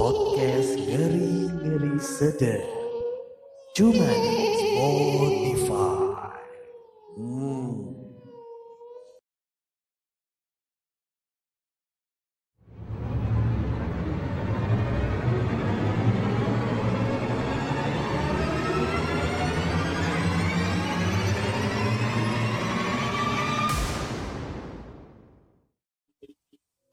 Podcast ngeri-ngeri sedap. Cuma di Spotify.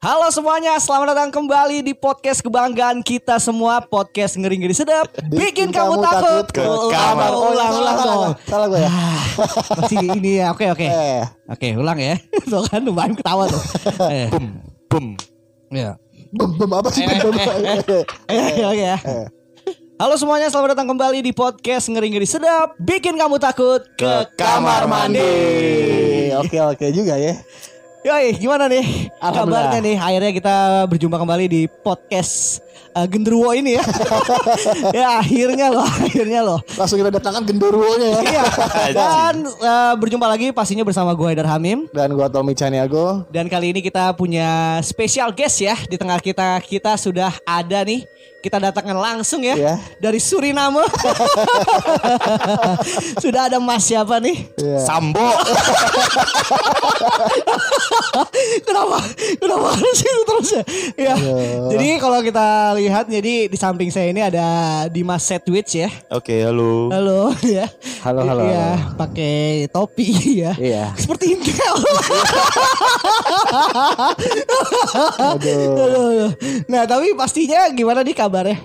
Halo semuanya, selamat datang kembali di podcast kebanggaan kita semua Podcast ngeri-ngeri sedap. Bikin, kamu, takut, ke Ulang, kamar. Ulang, ulang, salah, dong salah, gue ya. Masih ini ya, oke oke. Eh, Oke, ulang ya. Tuh kan lumayan ketawa tuh. Eh, bum, bum. ya. Bum, bum apa sih? Eh, oke ya. Halo semuanya, selamat datang kembali di podcast ngeri-ngeri sedap. Bikin kamu takut ke, kamar mandi. Oke, oke juga ya. Yoi, gimana nih kabarnya nih? Akhirnya kita berjumpa kembali di podcast uh, Genderuwo ini ya. ya akhirnya loh, akhirnya loh. Langsung kita datangkan genderuwonya ya. Iya. Dan uh, berjumpa lagi pastinya bersama gue Haidar Hamim. Dan gua Tommy Caniago. Dan kali ini kita punya special guest ya di tengah kita. Kita sudah ada nih. Kita datangkan langsung ya Iya. dari Suriname. sudah ada Mas siapa nih? Iya. Sambo. kenapa kenapa harus itu terus ya? Ya. Jadi kalau kita lihat jadi di samping saya ini ada Dimas Setwich ya. Oke, halo. Halo ya. Halo, halo, Ya, halo. pakai topi ya. Iya. Seperti Intel. Aduh. Aduh. nah, tapi pastinya gimana nih kabarnya?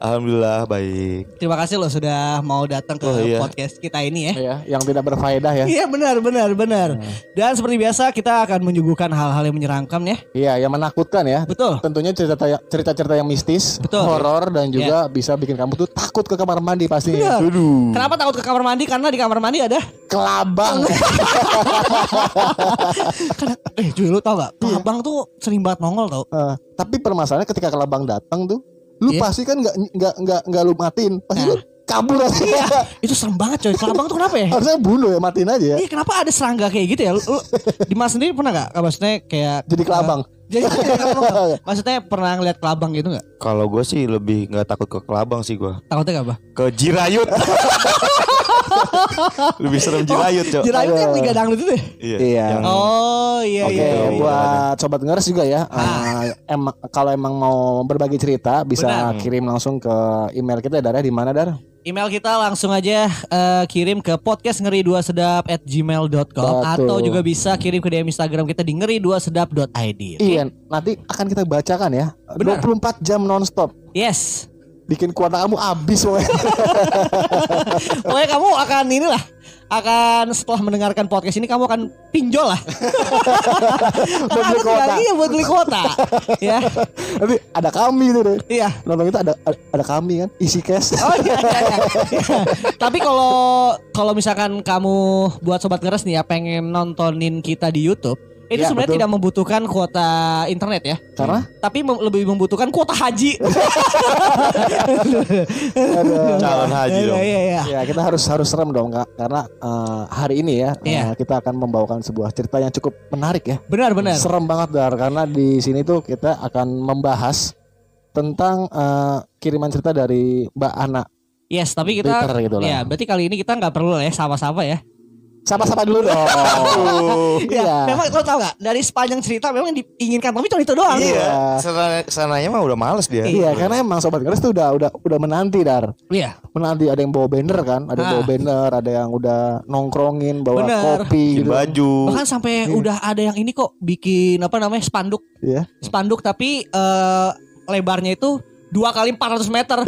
Alhamdulillah baik. Terima kasih loh sudah mau datang ke Oh, iya. podcast kita ini ya. Ya, yang tidak berfaedah ya. Iya benar benar benar. Dan seperti biasa kita akan menyuguhkan hal-hal yang menyeramkan ya. Iya, yang menakutkan ya. Betul. Tentunya cerita cerita-cerita yang mistis, Betul. horor dan juga bisa bikin kamu tuh takut ke kamar mandi. Aduh. Kenapa takut ke kamar mandi? Karena di kamar mandi ada Kelabang. Karena, eh cuy lu tau gak? Kelabang tuh sering banget nongol tau. Eh, tapi permasalahannya ketika kelabang datang tuh, lu Iya. pasti kan nggak nggak nggak nggak lu matiin, pasti Nah. lu kabur aja. Iya. Itu serem banget coy. Kelabang tuh kenapa ya? Harusnya bunuh ya, matiin aja ya. Iya kenapa ada serangga kayak gitu ya? Lu, lu Dimas sendiri pernah gak? Maksudnya kayak Jadi kelabang. Jadi maksudnya pernah ngeliat kelabang gitu gak? Kalau gue sih lebih nggak takut ke kelabang sih gue. Takutnya gak apa? Ke jirayut. lebih serem jirayut, Cok. Kan Aduh. liga dangdut itu deh. Iya. Iya. Yang Oh iya Oke, iya. iya. buat sobat ngers juga ya. Ah. eh, emang kalau emang mau berbagi cerita bisa Benar. kirim langsung ke email kita Dar ya di mana Dar? Email kita langsung aja eh, kirim ke podcast ngeri dua sedap at gmail.com atau juga bisa kirim ke DM Instagram kita di ngeri dua sedap.id. Iya, nanti akan kita bacakan ya. Benar. 24 jam nonstop. Yes. Bikin kuota kamu habis pokoknya. Pokoknya kamu akan inilah akan setelah mendengarkan podcast ini kamu akan pinjol lah. Buat beli kuota. Iya buat beli kuota. ya. Nanti ada kami tuh deh. Iya. Nonton itu ada ada, kami kan, isi cash. Oh iya, iya, iya. Tapi kalau kalau misalkan kamu buat sobat ngeres nih ya pengen nontonin kita di YouTube, itu Ya, sebenarnya betul. tidak membutuhkan kuota internet ya. Karena Tapi mem- lebih membutuhkan kuota haji. calon haji dong. Iya, iya, iya. ya kita harus harus serem dong Kak. karena eh, hari ini ya Iya. eh, kita akan membawakan sebuah cerita yang cukup menarik ya. Benar, benar. Serem banget Dar karena di sini tuh kita akan membahas tentang eh, kiriman cerita dari Mbak Ana. Yes, tapi kita Twitter gitu lah. ya berarti kali ini kita nggak perlu ya sama-sama ya. Sama-sama dulu dong. Ya, Iya. memang lo tau gak dari sepanjang cerita memang yang diinginkan tapi cuma itu doang. Iya. Sana, sananya mah udah males dia. Iya, karena emang sobat Gres tuh udah udah udah menanti Dar. Iya. Menanti ada yang bawa banner kan, ada yang Ah. bawa banner, ada yang udah nongkrongin bawa Bener. kopi Bikin gitu. baju. Bahkan sampai udah ada yang ini kok bikin apa namanya spanduk, Iya. spanduk tapi eh, lebarnya itu dua kali 400 meter,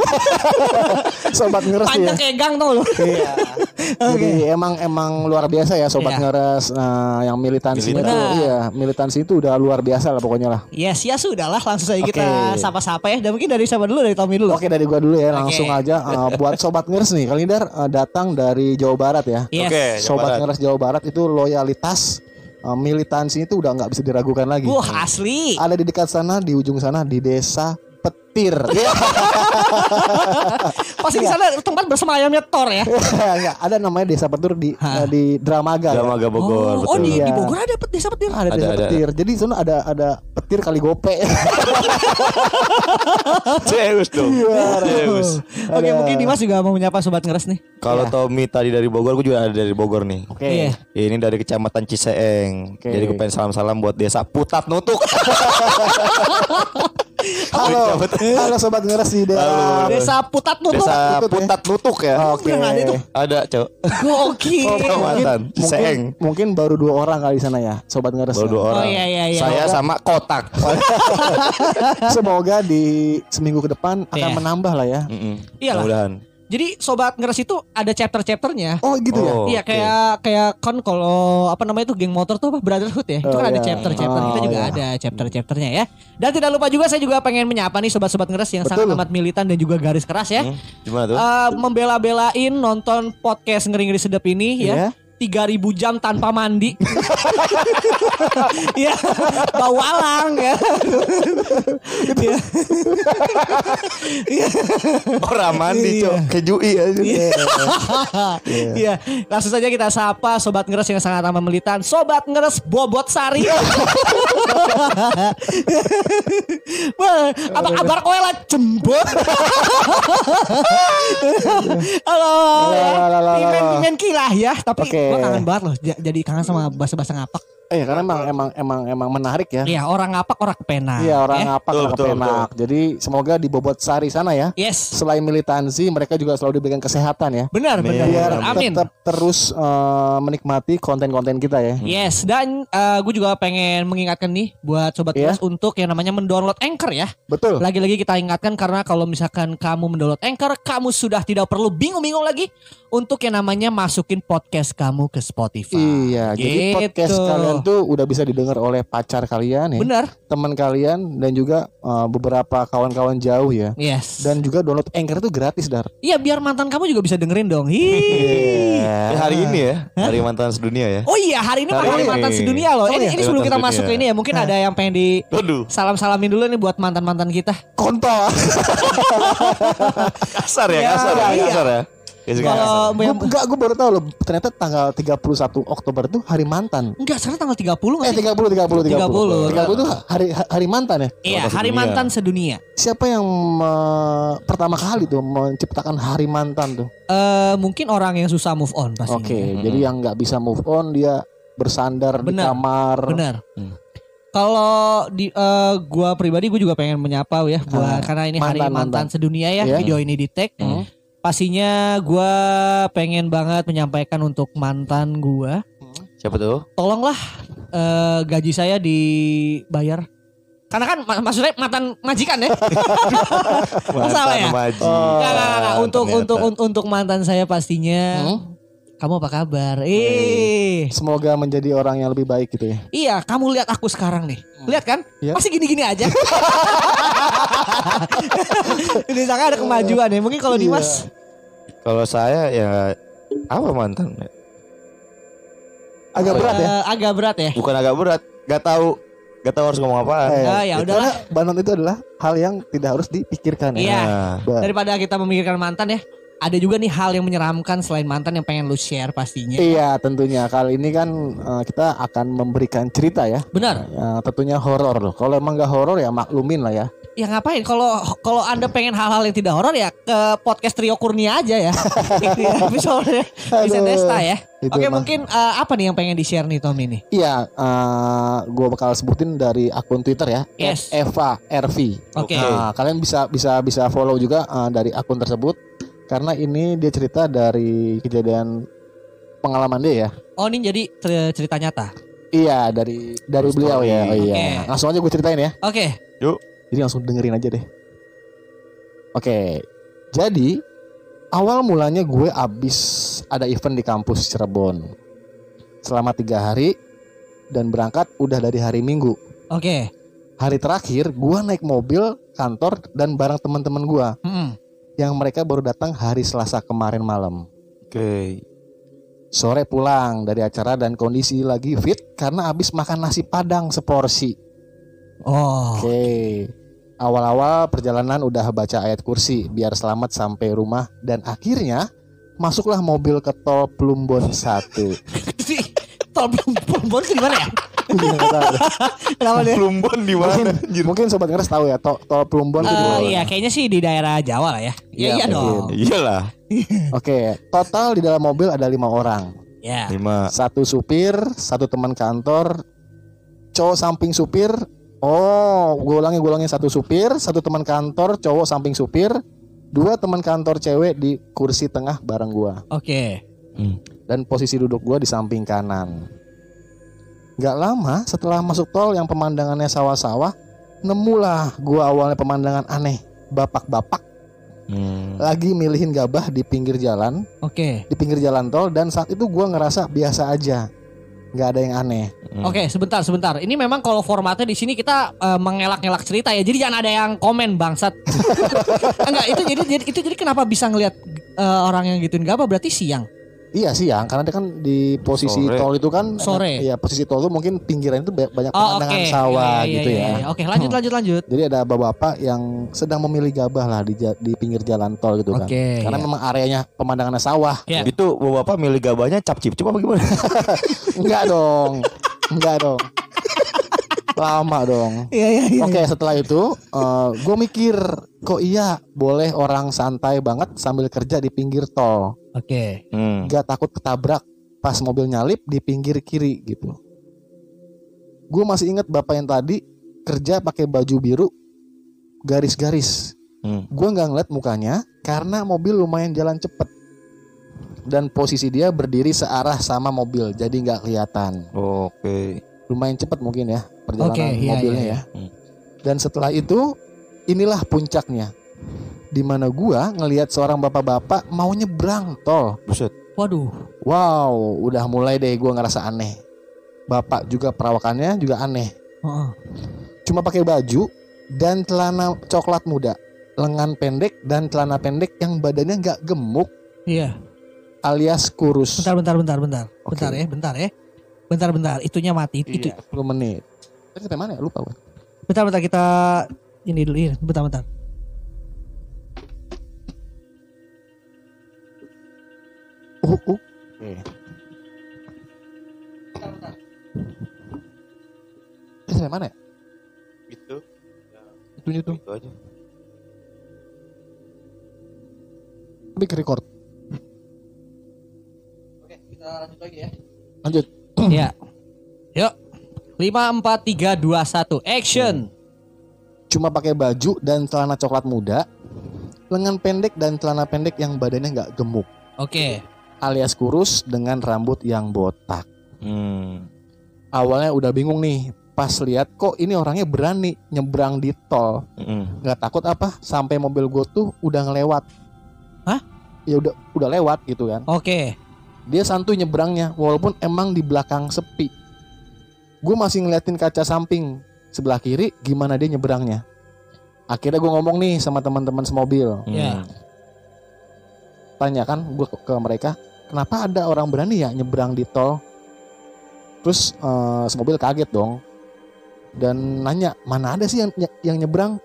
Sobat ya. panjang kayak gang tau lo. Iya. Jadi emang emang luar biasa ya sobat Iya. ngeres nah, yang militansinya Militan. tuh iya, militansi itu udah luar biasa lah pokoknya lah. Yes, ya sudah lah langsung saja kita Oke. sapa-sapa ya. Dan mungkin dari siapa dulu dari Tommy dulu. Oke dari gua dulu ya langsung Oke. aja uh, buat sobat ngeres nih. Kali ini Dar uh, datang dari Jawa Barat ya. Yes. Oke, Jawa sobat Barat. ngeres Jawa Barat itu loyalitas uh, militansi itu udah nggak bisa diragukan lagi. Wah asli. Ada di dekat sana di ujung sana di desa Petir. Pasti di sana tempat bersemayamnya Thor ya. Enggak, ada namanya desa Petir di Hah. uh, di Dramaga. ya. Dramaga Bogor, oh, oh di, di Iya. Bogor ada pet- desa petir. Ada Ada, desa ada. petir. Jadi sana ada ada petir kali gope. Zeus dong. Zeus. Oke, mungkin Dimas juga mau menyapa sobat ngeres nih. Kalau Tommy tadi dari Bogor, gue juga ada dari Bogor nih. Oke. Iya. Ini dari kecamatan Ciseeng. Jadi gue pengen salam-salam buat desa Putat Nutuk. Halo, halo sobat ngeres di daerah. Desa Putat Nutuk. Desa ya? Putat Nutuk ya. Oke. Udah nggak ada itu. Ada, Cok. Gokil. Kecamatan Mungkin, Ciseeng. mungkin baru dua orang kali di sana ya, sobat ngeres. Baru ya. dua orang. Oh, iya, iya, iya. Saya sama Kotak. Semoga di seminggu ke depan akan Iya. menambah lah ya. Mm-mm. Iyalah. Mudah-mudahan. Jadi sobat ngeres itu ada chapter-chapternya. Oh gitu ya. Oh, Iya oke. kayak kayak kan kalau apa namanya itu geng motor tuh apa brotherhood ya. itu Oh, kan ada iya. chapter-chapter. Kita Oh, juga iya. ada chapter-chapternya ya. Dan tidak lupa juga saya juga pengen menyapa nih sobat-sobat ngeres yang sangat Betul. amat militan dan juga garis keras ya. Hmm, Gimana tuh? Eh, membela-belain nonton podcast ngeri-ngeri sedap ini Iya. ya. 3000 jam tanpa mandi. ya, bau alang ya. Iya. Iya. Orang mandi, Iya. Cok. Kejui aja. Iya, langsung saja kita sapa sobat ngeres yang sangat amat militan, sobat ngeres bobot sari. Wah, apa kabar kowe lah jembut? Halo, ya. halo, kilah ya, tapi Oke. gua kangen banget loh, jadi kangen sama bahasa-bahasa ngapak. Eh karena emang emang emang emang menarik ya. Iya, orang ngapak orang kepenak. Iya orang ya. apa Betul, orang betul, kepenak. Jadi semoga di Bobot Sari sana ya. Yes, Selain militansi, mereka juga selalu diberikan kesehatan ya. benar Amin. benar. Biar benar. Amin. tetap terus eh, menikmati konten-konten kita ya. Yes, dan gue juga pengen mengingatkan nih buat sobat ngeres untuk yang namanya mendownload Anchor ya. Betul. Lagi-lagi kita ingatkan karena kalau misalkan kamu mendownload Anchor, kamu sudah tidak perlu bingung-bingung lagi untuk yang namanya masukin podcast kamu ke Spotify. Iya, jadi podcast Gitu. kalian tuh udah bisa didengar oleh pacar kalian ya, Benar. teman kalian dan juga eh, beberapa kawan-kawan jauh ya. Yes. Dan juga download Anchor itu gratis dar. iya biar mantan kamu juga bisa dengerin dong. Hi. Eh, hari ini ya, hari mantan sedunia ya. Oh iya, hari ini Hari hari ini. mantan sedunia loh. Oh ini, iya. ini sebelum kita masuk ke ini ya, mungkin ada yang pengen di Aduh, salam-salamin dulu nih buat mantan-mantan kita. Kontol. kasar ya, Ya, kasar ya, iya. kasar ya. Ya. Kalau Gue yang enggak, gue baru tahu loh. Ternyata tanggal 31 Oktober itu hari mantan. enggak sekarang tanggal 30 enggak Eh sih? 30 30 30. 30. 30 itu hari hari mantan ya. Iya, Mantan hari sedunia. mantan sedunia. Siapa yang eh, pertama kali tuh menciptakan hari mantan tuh? Eh mungkin orang yang susah move on Oke, pastinya. jadi yang nggak bisa move on dia bersandar di Benar. kamar. Benar. Hmm. Kalau di eh, gua pribadi gue juga pengen menyapa ya buat Ah, karena ini hari mantan, mantan, mantan. sedunia ya Iya. video ini di tag. Hmm. Pastinya gua pengen banget menyampaikan untuk mantan gua, Siapa tuh? tolonglah eh, gaji saya dibayar. Karena kan mak- maksudnya mantan majikan ya. Masalah ya? Mantan Maji. Oh. Nggak, nggak, nggak. untuk ternyata. untuk un- untuk mantan saya pastinya. Hmm? Kamu apa kabar? Eh. Semoga menjadi orang yang lebih baik gitu ya. Iya, kamu lihat aku sekarang nih. Lihat kan? Iya. Masih gini-gini aja. Ini sangat ada kemajuan ya. Mungkin kalau Iya. Dimas Kalau saya ya apa mantan? Agak berat ya. eh, agak berat ya. Bukan agak berat, gak tahu, gak tahu harus ngomong apaan. Eh, Ah, ya karena udahlah. Banten itu adalah hal yang tidak harus dipikirkan ya. Iya. Nah, Daripada kita memikirkan mantan ya. Ada juga nih hal yang menyeramkan selain mantan yang pengen lu share pastinya. Iya tentunya kali ini kan eh, kita akan memberikan cerita ya. Benar. Ya, tentunya horor loh. Kalau emang gak horor ya maklumin lah ya. Ya ngapain kalau kalau Anda pengen hal-hal yang tidak horor ya ke podcast Trio Kurnia aja ya. Di episode bisa Desta ya. itu Oke, mah. mungkin eh, apa nih yang pengen di-share nih Tom ini? Iya, eh gue bakal sebutin dari akun Twitter ya. Yes. Eva RV. Oke. Nah, kalian bisa bisa bisa follow juga eh, dari akun tersebut karena ini dia cerita dari kejadian pengalaman dia ya. Oh, ini jadi cer- cerita nyata. Iya dari dari True beliau story. ya. Oh, iya. Oke. Langsung aja gue ceritain ya. Oke. Jadi langsung dengerin aja deh. Oke. Jadi awal mulanya gue abis ada event di kampus Cirebon selama tiga hari dan berangkat udah dari hari Minggu. Oke. Hari terakhir gue naik mobil kantor dan bareng teman-teman gue Mm-mm. Yang mereka baru datang hari Selasa kemarin malam. Oke. Sore pulang dari acara dan kondisi lagi fit karena abis makan nasi padang seporsi. Oh. Oke. Awal-awal perjalanan udah baca ayat kursi biar selamat sampai rumah dan akhirnya masuklah mobil ke tol Plumbon 1. Tol belum belum di mana ya? Kenapa deh? Plumbon di mana? mungkin, mungkin sobat ngeres tahu ya tol, tol Plumbon di Eh, mana. iya kayaknya sih di daerah Jawa lah ya. Iya Iya, iya dong. Iyalah. Oke, total di dalam mobil ada lima orang. Ya. Lima. Satu supir, satu teman kantor, cowok samping supir. Oh, gue ulangi, gue ulangi satu supir, satu teman kantor, cowok samping supir, dua teman kantor cewek di kursi tengah bareng gua Oke. dan posisi duduk gua di samping kanan. Gak lama setelah masuk tol yang pemandangannya sawah-sawah, nemulah gua awalnya pemandangan aneh. Bapak-bapak Hmm. lagi milihin gabah di pinggir jalan, Oke. di pinggir jalan tol dan saat itu gua ngerasa biasa aja. nggak ada yang aneh. Hmm. Oke, sebentar, sebentar. Ini memang kalau formatnya di sini kita eh, mengelak-ngelak cerita ya. Jadi jangan ada yang komen bangsat. Enggak, itu jadi, jadi itu jadi kenapa bisa ngelihat eh, orang yang gituin gak apa berarti siang. Iya siang karena dia kan di posisi Sore. tol itu kan Sore. Iya posisi tol itu mungkin pinggiran itu ba- banyak Oh, pemandangan sawah Iya, iya, gitu iya, ya. iya. Oke, lanjut lanjut lanjut. Jadi ada bapak-bapak yang sedang memilih gabah lah di di pinggir jalan tol gitu kan. Oke. Karena iya. memang areanya pemandangannya sawah. Ya. Itu bapak milih gabahnya cap cip cip apa gimana? Enggak dong. Enggak dong. Lama dong. Iya iya iya. Oke setelah itu gue mikir kok iya boleh orang santai banget sambil kerja di pinggir tol Oke. Hmm. Gak takut ketabrak pas mobil nyalip di pinggir kiri gitu Gue masih inget bapak yang tadi kerja pakai baju biru garis-garis Hmm. Gue nggak ngeliat mukanya karena mobil lumayan jalan cepet dan posisi dia berdiri searah sama mobil jadi nggak kelihatan Oke. lumayan cepet mungkin ya perjalanan Oke, iya, mobilnya iya, ya. Hmm. Dan setelah itu inilah puncaknya. Di mana gua ngelihat seorang bapak-bapak mau nyebrang tol. Buset. Waduh. Wow, udah mulai deh gua ngerasa aneh. Bapak juga perawakannya juga aneh. Heeh. Cuma pakai baju dan celana coklat muda, lengan pendek dan celana pendek yang badannya nggak gemuk Iya. alias kurus. Bentar bentar bentar bentar. Oke. Bentar ya, bentar ya. Bentar bentar, itunya mati. Itu Iya, 10 menit. Tadi sampai mana ya? Lupa gua. bentar bentar kita ini dulu ini. Bentar bentar. Uh, uh. Oke. Tadi sampai mana ya? Itu. Itunya tuh. Itu aja. Tapi ke record. Oke, kita lanjut lagi ya. Lanjut. ya. Yuk. 5 4 3 2 1 action. Cuma pakai baju dan celana coklat muda, lengan pendek dan celana pendek yang badannya nggak gemuk, Oke. Alias kurus dengan rambut yang botak. Hmm. Awalnya udah bingung nih, pas lihat kok ini orangnya berani nyebrang di tol, Hmm. nggak takut apa? Sampai mobil gue tuh udah ngelewat. Hah? Ya udah udah lewat gitu kan. Oke. Dia santuy nyebrangnya, walaupun emang di belakang sepi. Gue masih ngeliatin kaca samping sebelah kiri, gimana dia nyebrangnya. Akhirnya gue ngomong nih sama teman-teman semobil. Hmm. Ya. tanya kan gue ke mereka kenapa ada orang berani ya nyebrang di tol terus eh, semobil kaget dong dan nanya mana ada sih yang yang nyebrang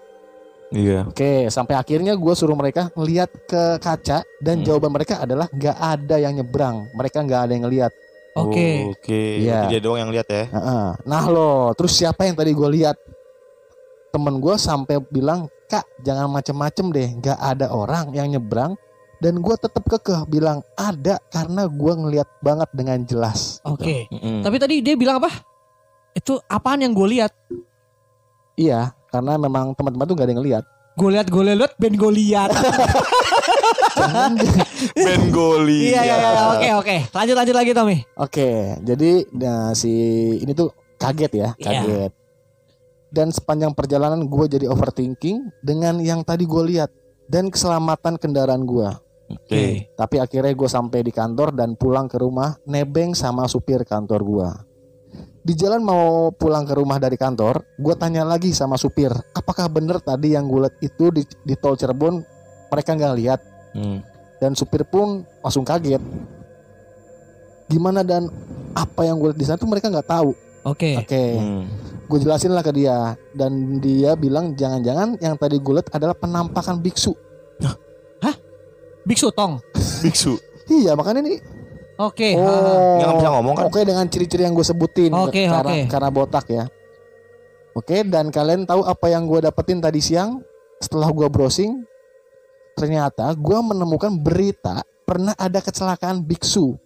Iya. oke sampai akhirnya gue suruh mereka ngeliat ke kaca dan Hmm. jawaban mereka adalah nggak ada yang nyebrang mereka nggak ada yang ngeliat Oke. Oke. Iya. Berarti Dia doang yang lihat ya. Heeh. nah loh terus siapa yang tadi gue lihat temen gue sampai bilang kak jangan macem-macem deh nggak ada orang yang nyebrang dan gue tetap kekeh bilang ada karena gue ngeliat banget dengan jelas Oke. Mm-mm. Tapi tadi dia bilang apa? Itu apaan yang gue lihat? iya karena memang teman-teman tuh gak ada yang ngeliat Gue lihat, gue lihat, Ben gue lihat. Ben Goli. Iya, iya, iya. Oke, oke. Lanjut, lanjut lagi, Tommy. oke jadi nah, si ini tuh kaget ya Iya. kaget dan sepanjang perjalanan gue jadi overthinking dengan yang tadi gue lihat dan keselamatan kendaraan gue Oke. Tapi akhirnya gue sampai di kantor dan pulang ke rumah nebeng sama supir kantor gue. Di jalan mau pulang ke rumah dari kantor, gue tanya lagi sama supir, apakah bener tadi yang gue lihat itu di, di tol Cirebon mereka nggak lihat? Hmm. Dan supir pun langsung kaget. Gimana dan apa yang gue lihat di sana tuh mereka nggak tahu. Oke. Oke, Hmm. gue jelasin lah ke dia dan dia bilang jangan-jangan yang tadi gue lihat adalah penampakan biksu. Biksu Tong. Biksu. Iya makanya ini Oke. Oh, ha. Yang bisa ngomong kan? Oke dengan ciri-ciri yang gue sebutin Oke, karena oke. karena botak ya. Oke dan kalian tahu apa yang gue dapetin tadi siang setelah gue browsing ternyata gue menemukan berita pernah ada kecelakaan biksu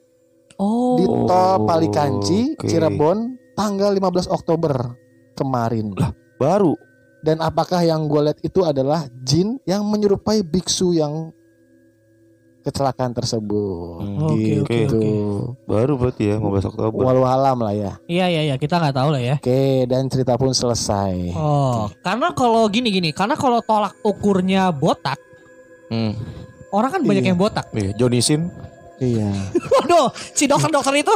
Oh. di tol Palikanci oke. Cirebon tanggal 15 Oktober kemarin. Baru. Dan apakah yang gue lihat itu adalah jin yang menyerupai biksu yang kecelakaan tersebut? Hmm, Oke, oke, gitu. oke. Baru berarti ya 15 Oktober. Walau alam lah ya. Iya iya iya kita nggak tahu lah ya. Oke, dan cerita pun selesai. Oh, karena kalau gini gini, karena kalau tolak ukurnya botak, Hmm. orang kan banyak Iya. yang botak. Iya, Jonisin. Iya. Waduh, si dokter-dokter itu.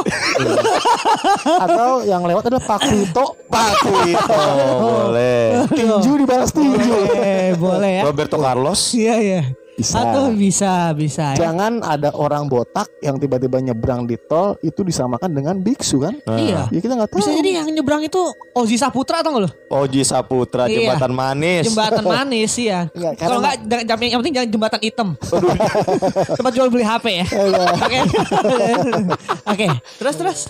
Atau yang lewat adalah Pak Kuto, Paku itu boleh. tinju dibalas tinju. Boleh, boleh ya. Roberto Carlos. Iya iya. Bisa. Atau bisa bisa ya. Jangan ada orang botak yang tiba-tiba nyebrang di tol itu disamakan dengan biksu kan? Nah, Iya. Ya kita nggak tahu. Bisa jadi yang nyebrang itu Ozi Saputra atau enggak lo? Oji Saputra Iya. jembatan manis. Jembatan manis ya. Iya, Kalau enggak jangan- jangan- yang penting jangan jembatan hitam. Tempat jual beli HP ya. Oke. Oke. Terus terus.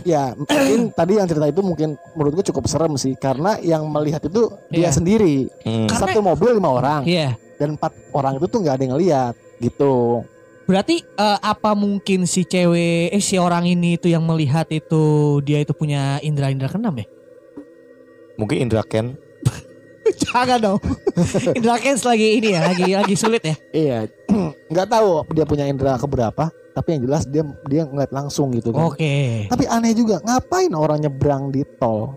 Ya mungkin tadi yang cerita itu mungkin menurut gue cukup serem sih karena yang melihat itu dia Iya. sendiri. Hmm. Satu mobil lima orang Iya. Dan empat orang itu tuh nggak ada yang lihat gitu. Berarti eh, apa mungkin si cewek eh si orang ini itu yang melihat itu dia itu punya indera-indera keenam ya? Mungkin Indra Ken. Jangan dong. Indra Kens lagi ini ya, lagi lagi sulit ya. Iya, nggak tahu dia punya indera keberapa, tapi yang jelas dia dia ngeliat langsung gitu kan. Oke. Tapi aneh juga, ngapain orang nyebrang di tol?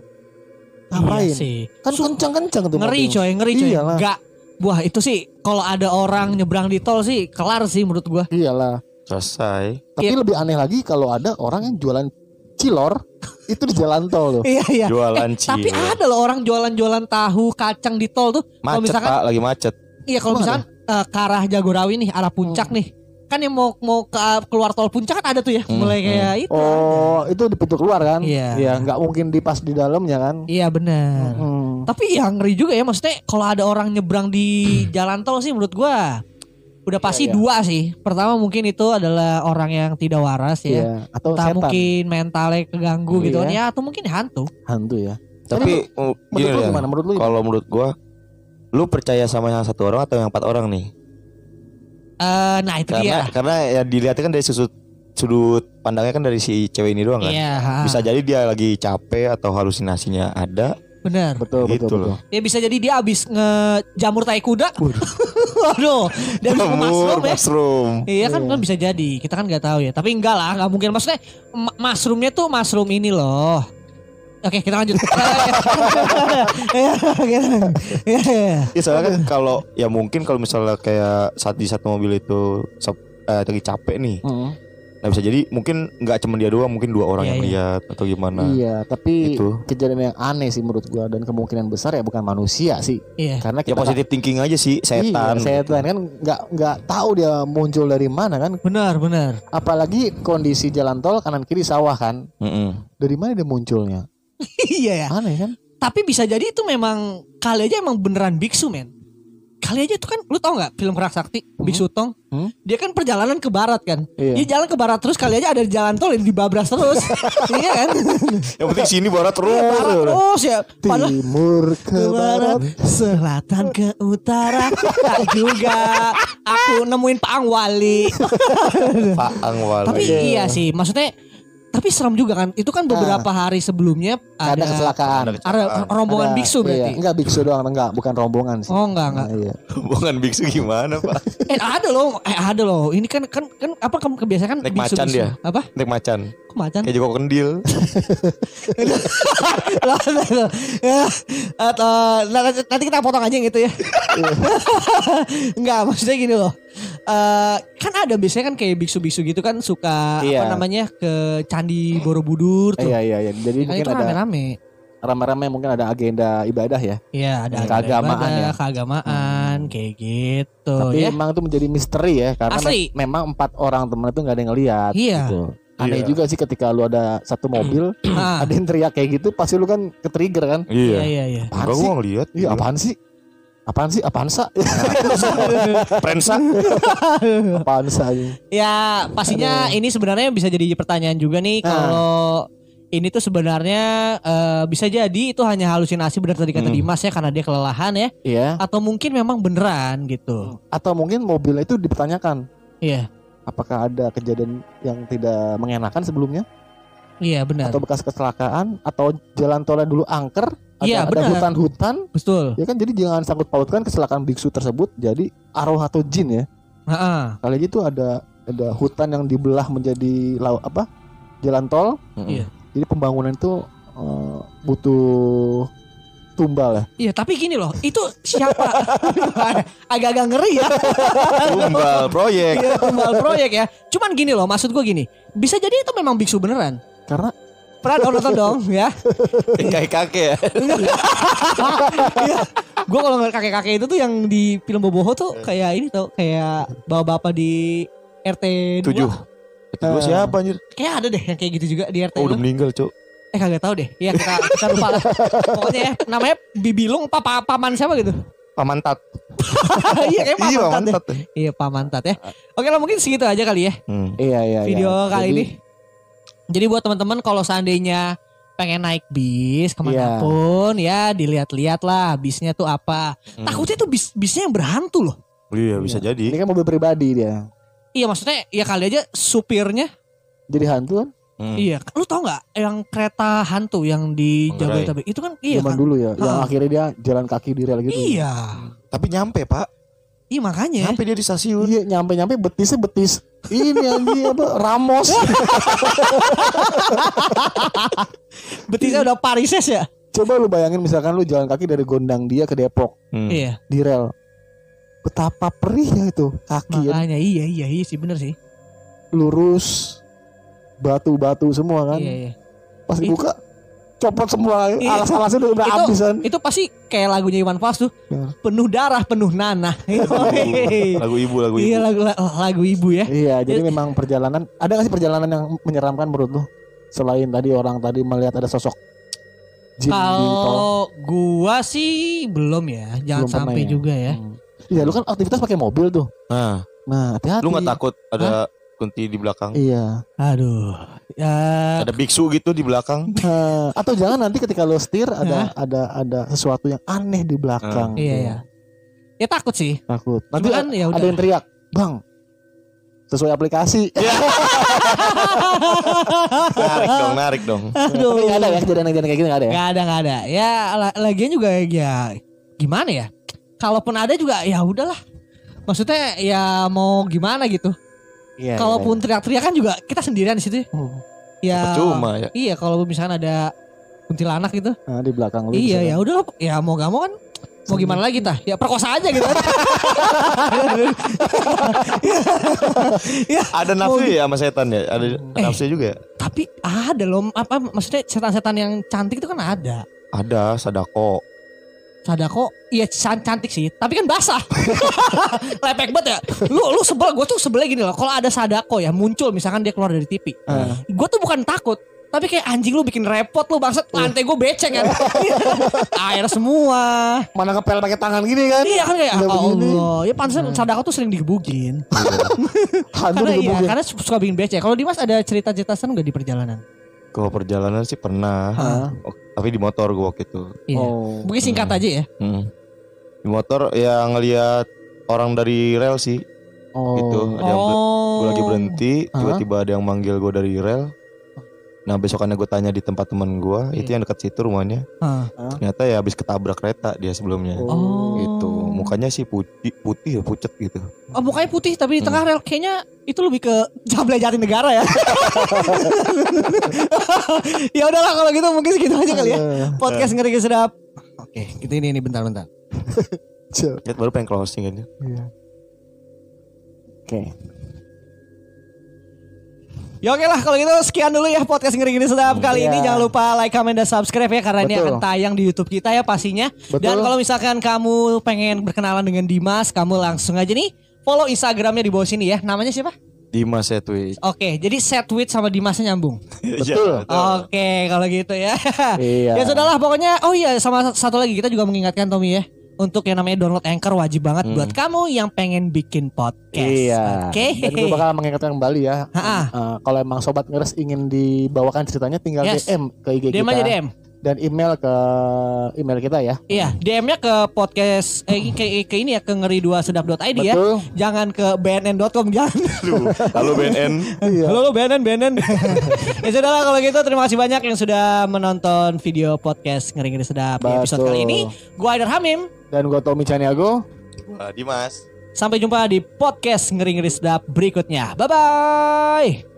Ngapain? Iya sih. kan kencang-kencang tuh. Ngeri mobil. coy, ngeri coy. Iyalah. Enggak. Wah, itu sih kalau ada orang nyebrang di tol sih kelar sih menurut gua. Iyalah. Selesai. Tapi Iya. lebih aneh lagi kalau ada orang yang jualan cilor itu di jalan tol loh. Iya, iya. Jualan Eh, tapi ada loh orang jualan-jualan tahu kacang di tol tuh. Kalau Macet misalkan pak, lagi macet. iya kalau misalkan eh, ke arah Jagorawi nih, arah puncak Hmm. nih. Kan yang mau mau ke keluar tol puncak kan ada tuh ya, Hmm, mulai kayak itu. Oh, itu di pintu keluar kan? Iya. Iya, nggak mungkin di pas di dalamnya kan? Iya benar. Hmm. Tapi yang ngeri juga ya maksudnya kalau ada orang nyebrang di jalan tol sih menurut gua udah pasti Iya, iya. dua sih. Pertama mungkin itu adalah orang yang tidak waras ya. Iya, atau Entah setan mungkin mentalnya keganggu gitu kan Iya. ya atau mungkin hantu. hantu ya. Tapi uh, Menurut gini lu ya. gimana? Menurut lu? Kalau menurut gua, lu percaya sama yang satu orang atau yang empat orang nih? Eh nah itu Karena dia. karena ya dilihatnya kan dari sudut sudut pandangnya kan dari si cewek ini doang kan. Iya, ha. Bisa jadi dia lagi capek atau halusinasinya ada. Benar. Betul, Gitu betul, loh. betul. Ya bisa jadi dia habis ngejamur tai kuda. Waduh, dia habis mushroom ya. mushroom. Iya kan, Iya. kan bisa jadi. Kita kan nggak tahu ya. Tapi enggak lah, nggak mungkin. Maksudnya ma- mushroomnya tuh mushroom ini loh. Oke kita lanjut. Iya. Iya, iya. Iya soalnya kan kalau ya mungkin kalau misalnya kayak saat di satu mobil itu eh, lagi capek nih. Hmm. Nah bisa jadi mungkin nggak cuma dia doang, mungkin dua orang Iya, yang iya. lihat atau gimana. Iya, tapi Gitu. kejadian yang aneh sih menurut gua dan kemungkinan besar ya bukan manusia sih. Iya. Karena Ya kita positif thinking aja sih setan. Iya, setan kan nggak nggak tahu dia muncul dari mana kan. Benar, benar. Apalagi kondisi jalan tol kanan kiri sawah kan. Mm-mm. Dari mana dia munculnya? iya ya. Aneh kan? Tapi bisa jadi itu memang kali aja emang beneran biksu men. Kali aja itu kan lu tau nggak film Kerak Sakti Biksu Tong? Hmm. Dia kan perjalanan ke barat kan. Iya. Dia jalan ke barat terus kali aja ada jalan tol yang dibabras terus. iya kan? Yang penting sini barat terus. barat terus ya. Padahal Timur ke ke barat. barat, selatan ke utara, tak juga aku nemuin Pak Wali. Pak Angwal. Tapi iya sih, maksudnya tapi serem juga kan. Itu kan beberapa hari sebelumnya Ada, ada kecelakaan. Ada ada rombongan Ada- biksu berarti. Iya, enggak biksu doang, enggak, bukan rombongan sih. Oh enggak enggak. Nah, iya. Hubungan biksu gimana pak? Eh ada loh, eh ada loh. Ini kan kan kan apa ke- kebiasaan kan Naik macan dia. Apa? Naik macan. Kok macan? Kayak Joko Kendil. Ya, atau nanti nanti kita potong aja yang itu ya. Enggak, maksudnya gini loh. Eh kan ada biasanya kan kayak biksu-biksu gitu kan suka Iya. apa namanya ke candi Borobudur tuh. Iya, iya, iya. Jadi Kan mungkin itu ada rame-rame. rame-rame mungkin ada agenda ibadah ya. Iya, ada Keagamaan ibadah, ya. keagamaan kayak gitu Tapi ya. emang itu menjadi misteri ya karena Asli. me- memang empat orang teman itu nggak ada yang ngelihat. Iya. Gitu. Aneh Iya. juga sih ketika lu ada satu mobil Ah, ada yang teriak kayak gitu pasti lu kan ke trigger kan. iya iya iya. Apaan Enggak sih? gua ngeliat. Iya apaan sih? Apaan sih? Apaan sa? Prensa. Apaan sa? Ya pastinya ini sebenarnya bisa jadi pertanyaan juga nih Nah. kalau ini tuh sebenarnya eh, bisa jadi itu hanya halusinasi benar tadi kata Hmm. Dimas ya karena dia kelelahan ya Iya. atau mungkin memang beneran gitu. Atau mungkin mobilnya itu dipertanyakan. Iya. Apakah ada kejadian yang tidak mengenakan sebelumnya? Iya benar. Atau bekas kecelakaan? Atau jalan tolnya dulu angker? Ada, Iya, ada benar. hutan-hutan? Betul. Ya kan jadi jangan sangkut pautkan kecelakaan biksu tersebut jadi arwah atau jin ya. Heeh. Kali tuh ada ada hutan yang dibelah menjadi lau apa? Jalan tol. Iya. Jadi pembangunan itu eh, butuh tumbal ya. Iya tapi gini loh itu siapa agak-agak ngeri ya Tumbal proyek. Iya, tumbal proyek ya cuman gini loh maksud gue gini bisa jadi itu memang biksu beneran Karena pernah dong nonton dong ya Kayak kakek ya. gue kalau ngeliat kakek-kakek itu tuh yang di film Boboho tuh kayak ini tuh kayak bapak-bapak di RT 2 Tujuh. Itu gua siapa anjir? kayak ada deh yang kayak gitu juga di RT Oh udah 2 meninggal cuk. eh kagak tahu deh ya kita kita lupa lah pokoknya ya namanya Bibilung papa paman siapa gitu Pamantat. iya kayak Iya paman pamantat. iya pamantat ya oke lah mungkin segitu aja kali ya Hmm. iya iya video iya. kali Jadi, ini. Jadi buat teman-teman kalau seandainya pengen naik bis ke mana pun ya dilihat-lihat lah bisnya tuh apa. Hmm. Takutnya tuh bis bisnya yang berhantu loh. Iya bisa Ini jadi. kan mobil pribadi dia. Iya maksudnya ya kali aja supirnya. Jadi hantu kan Hmm. Iya, lu tau nggak yang kereta hantu yang di. Jabodetabek itu kan iya zaman kan? dulu ya. Yang akhirnya dia jalan kaki di rel gitu. Iya, Tapi nyampe pak. Iya makanya. Nyampe dia di stasiun. Iya nyampe-nyampe betisnya betis ini anjing apa Ramos. Betisnya udah parises ya. Coba lu bayangin misalkan lu jalan kaki dari Gondang dia ke Depok Hmm. Iya, di rel. Betapa perihnya itu kaki ya. makanya iya iya iya sih bener sih. lurus batu-batu semua kan. Iya iya. Pas Itu- dibuka copot semua Iya. alas-alasnya udah, udah Itu- habis kan. Itu pasti kayak lagunya Iwan Fals tuh. Ya. Penuh darah, penuh nanah. Lagu ibu lagu ibu. Iya lagu lagu ibu ya. Iya, jadi memang perjalanan ada gak sih perjalanan yang menyeramkan menurut lu? Selain tadi orang tadi melihat ada sosok. Kalau gua sih belum ya, jangan Belum sampai ya? juga ya. Hmm. Iya, lu kan aktivitas pakai mobil tuh. Nah, Nah, hati-hati. lu nggak takut ada kunti di belakang? Iya. Aduh. Ya Ada biksu gitu di belakang? Nah, atau jangan nanti ketika lu setir ada ada ada sesuatu yang aneh di belakang. iya tuh. ya. Ya takut sih. Takut. Nanti Cuma kan ya ada udah. yang teriak, "Bang, sesuai aplikasi." narik dong, narik dong. Aduh. Tapi nggak ada ya kejadian-kejadian kayak gitu nggak ada ya? Gak ada gak ada. Ya la- lagian juga ya gimana ya? Kalaupun ada juga ya udahlah. Maksudnya ya mau gimana gitu. Iya. Kalaupun teriak-teriak kan juga kita sendirian di situ. iya. Hmm. Ya. Percuma ya. Iya kalau misalnya ada kuntilanak gitu. Nah, di belakang lu. Iya ya kan. udahlah. Ya mau gak mau kan. Mau gimana lagi tah? Ya perkosa aja gitu. ya, Ada nafsu ya sama setan ya? Ada Eh. nafsu juga ya? tapi ada loh apa maksudnya setan-setan yang cantik itu kan ada. Ada, sadako. Sadako iya can- cantik sih, tapi kan basah. Lepek banget ya. Lu lu sebel gue tuh sebelnya gini loh. Kalau ada Sadako ya muncul misalkan dia keluar dari TV. Ah. Gue tuh bukan takut, tapi kayak anjing lu bikin repot lu bangsat lantai gue becek kan. Air semua. Mana ngepel pakai tangan gini kan? Iya kan kayak Udah oh begini. Allah. Ya pantesan Sadako tuh sering digebukin. Hantu karena iya, karena suka bikin becek. Kalau Dimas ada cerita-cerita serem gak di perjalanan? Kalau perjalanan sih pernah. Hah? Tapi di motor gue waktu itu. Iya. Oh. Mungkin singkat aja ya. Hmm. Di motor ya ngelihat orang dari rel sih. Oh. Gitu. Ada yang ber- Oh. gue lagi berhenti, tiba-tiba ada yang manggil gue dari rel. Nah besokannya gue tanya di tempat teman gue, itu Iya. yang dekat situ rumahnya. Hah. Ternyata ya habis ketabrak kereta dia sebelumnya. Oh. Gitu. Mukanya sih putih, putih ya pucet gitu. Oh mukanya putih tapi di Hmm. tengah rel kayaknya itu lebih ke Jable Jatinegara ya. ya udahlah kalau gitu mungkin segitu aja kali ya. Eh, Podcast ngeri sedap. Oke, itu ini ini bentar bentar. Cel. Lihat baru pengen closing aja. Iya. Oke. Ya oke lah kalau gitu sekian dulu ya podcast ngeri ngeri sedap kali ini Iya. jangan lupa like, comment dan subscribe ya karena ini Betul. akan tayang di YouTube kita ya pastinya. Betul. Dan kalau misalkan kamu pengen berkenalan dengan Dimas, kamu langsung aja nih follow Instagramnya di bawah sini ya. Namanya siapa? Dimas Twitch. Oke, jadi set tweet sama Dimasnya nyambung. Betul. Oke, kalau gitu ya. Iya. ya sudahlah pokoknya. Oh iya, sama satu lagi kita juga mengingatkan Tommy ya untuk yang namanya download Anchor wajib banget Hmm. buat kamu yang pengen bikin podcast. Iya. Oke. Dan gue bakal mengingatkan kembali ya. Eh, kalau emang sobat ngeres ingin dibawakan ceritanya tinggal Yes. DM ke IG DM kita aja DM. Dan email ke email kita ya. Iya, DM-nya ke podcast eh ke, ke ini ya ke ngeri 2 sedap.id ya. Jangan ke bnn.com jangan. Lu, Lalu BNN. Iya. Halo, halo BNN, BNN. ya sudah lah kalau gitu terima kasih banyak yang sudah menonton video podcast ngeri ngeri sedap di episode kali ini. Gua Aidar Hamim. Dan gue Tommy Caniago. Wah, Dimas. Sampai jumpa di podcast ngeri ngeri sedap berikutnya. Bye bye.